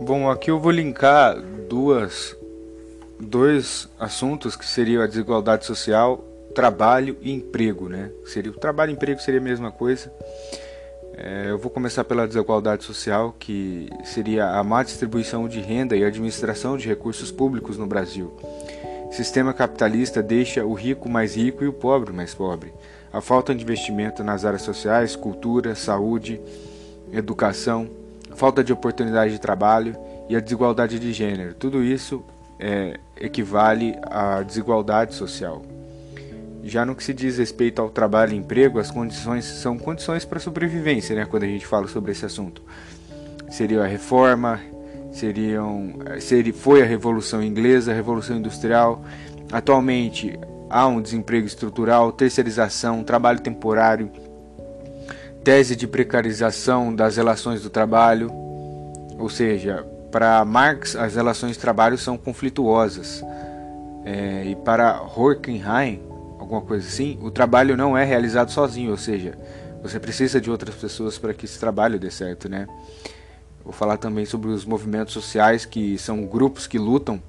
Bom, aqui eu vou linkar duas, dois assuntos que seriam a desigualdade social, trabalho e emprego, né? Seria o trabalho e emprego seria a mesma coisa. É, eu vou começar pela desigualdade social, que seria a má distribuição de renda e administração de recursos públicos no Brasil. O sistema capitalista deixa o rico mais rico e o pobre mais pobre. A falta de investimento nas áreas sociais, cultura, saúde, educação, falta de oportunidade de trabalho e a desigualdade de gênero. Tudo isso é, equivale à desigualdade social. Já no que se diz respeito ao trabalho e emprego, as condições são condições para sobrevivência, né, quando a gente fala sobre esse assunto. Seria a reforma, seriam, seria, foi a Revolução Inglesa, a Revolução Industrial. Atualmente há um desemprego estrutural, terceirização, trabalho temporário, tese de precarização das relações do trabalho, ou seja, para Marx as relações de trabalho são conflituosas. É, e para Horkheim, alguma coisa assim, o trabalho não é realizado sozinho, ou seja, você precisa de outras pessoas para que esse trabalho dê certo, né? Vou falar também sobre os movimentos sociais, que são grupos que lutam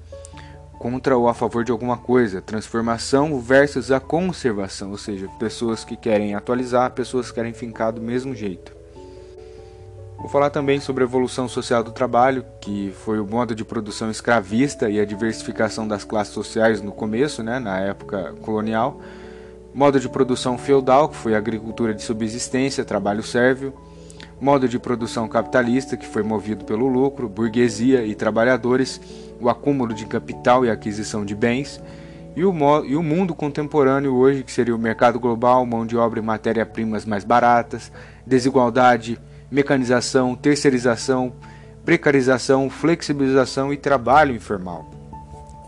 contra ou a favor de alguma coisa, transformação versus a conservação, ou seja, pessoas que querem atualizar, pessoas que querem fincar do mesmo jeito. Vou falar também sobre a evolução social do trabalho, que foi o modo de produção escravista e a diversificação das classes sociais no começo, né, na época colonial. Modo de produção feudal, que foi a agricultura de subsistência, trabalho sérvio. Modo de produção capitalista, que foi movido pelo lucro, burguesia e trabalhadores, o acúmulo de capital e aquisição de bens, e o, e o mundo contemporâneo hoje, que seria o mercado global, mão de obra e matéria-primas mais baratas, desigualdade, mecanização, terceirização, precarização, flexibilização e trabalho informal.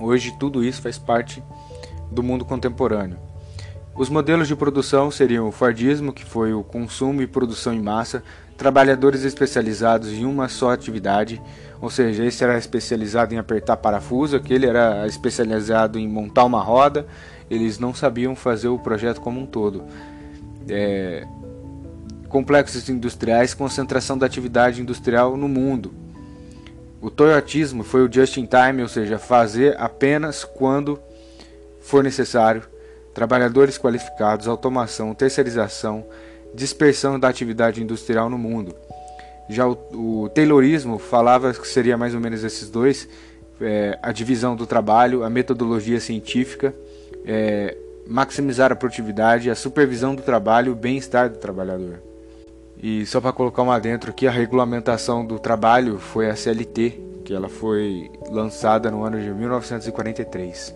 Hoje tudo isso faz parte do mundo contemporâneo. Os modelos de produção seriam o Fordismo, que foi o consumo e produção em massa, trabalhadores especializados em uma só atividade, ou seja, esse era especializado em apertar parafuso, aquele era especializado em montar uma roda, eles não sabiam fazer o projeto como um todo. É... Complexos industriais, concentração da atividade industrial no mundo. O toyotismo foi o just in time, ou seja, fazer apenas quando for necessário. Trabalhadores qualificados, automação, terceirização, dispersão da atividade industrial no mundo. Já o, o Taylorismo falava que seria mais ou menos esses dois: é, a divisão do trabalho, a metodologia científica, é, maximizar a produtividade, a supervisão do trabalho, o bem-estar do trabalhador. E só para colocar uma dentro aqui, a regulamentação do trabalho foi a CLT, que ela foi lançada no ano de 1943.